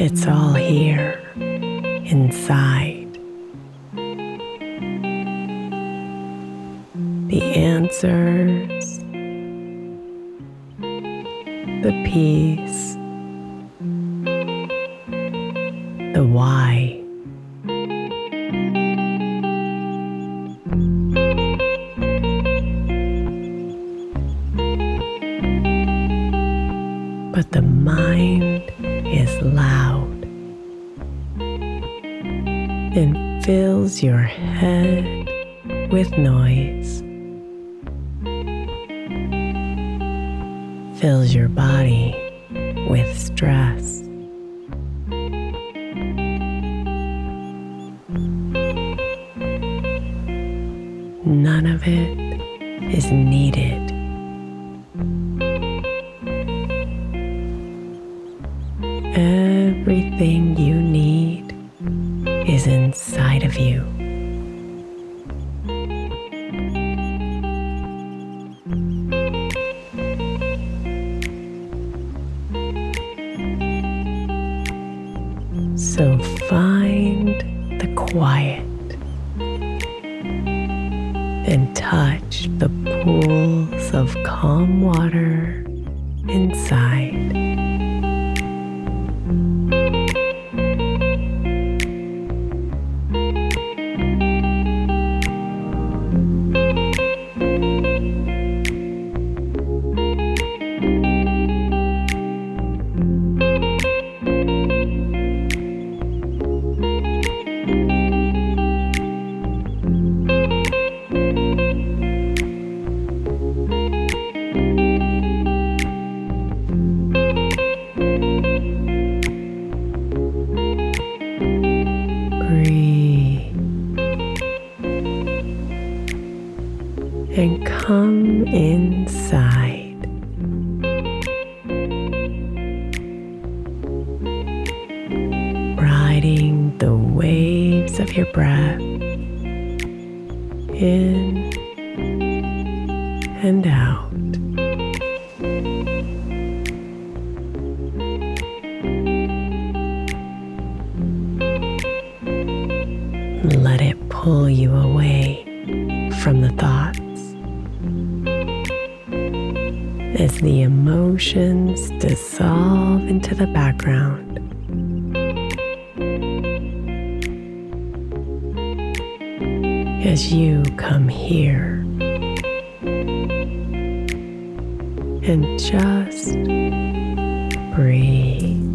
It's all here inside. The answers, the peace, the why. But the mind is loud and fills your head with noise, fills your body with stress. None of it is needed. Everything you need is inside of you. And come inside. Riding the waves of your breath in and out. Let it pull you away from the thoughts as the emotions dissolve into the background. As you come here and just breathe.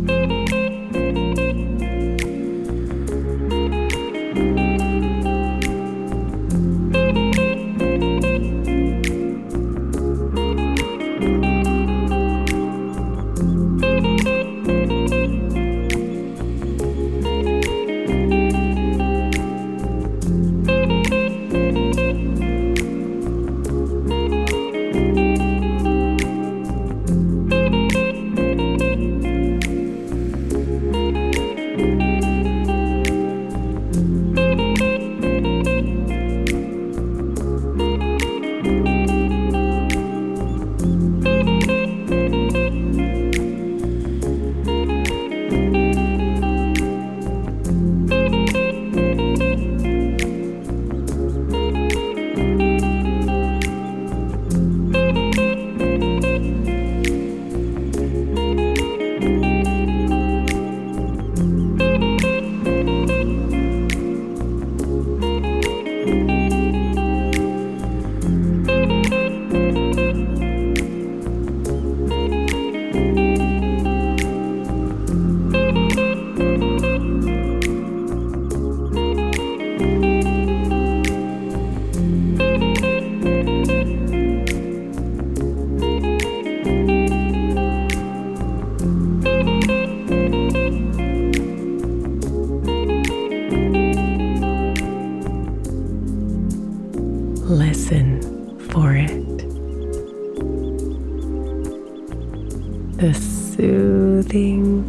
The soothing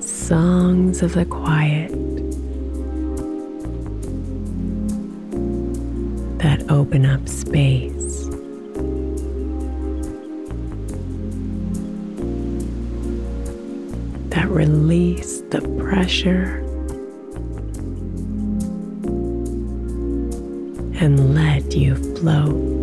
songs of the quiet that open up space. That release the pressure and let you float.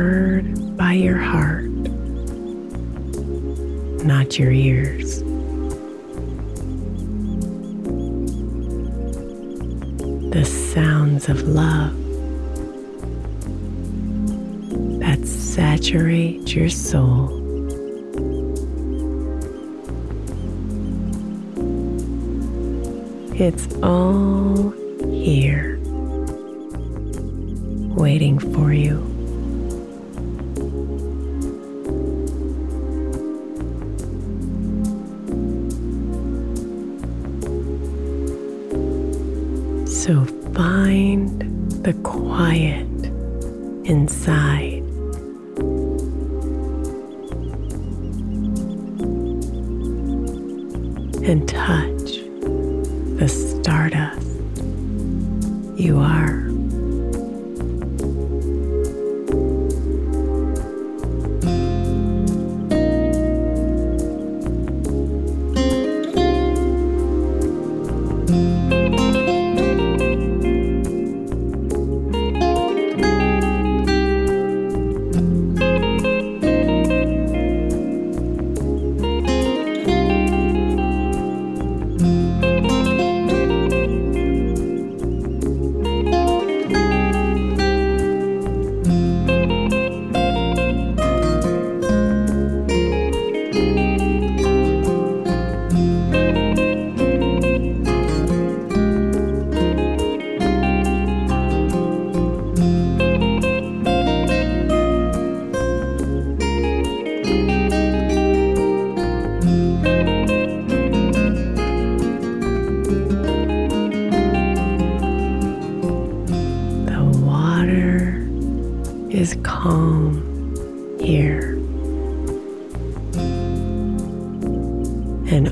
heard by your heart, not your ears. The sounds of love that saturate your soul. It's all here, waiting for you. So find the quiet inside. And touch the stardust you are.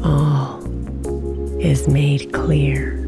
All is made clear.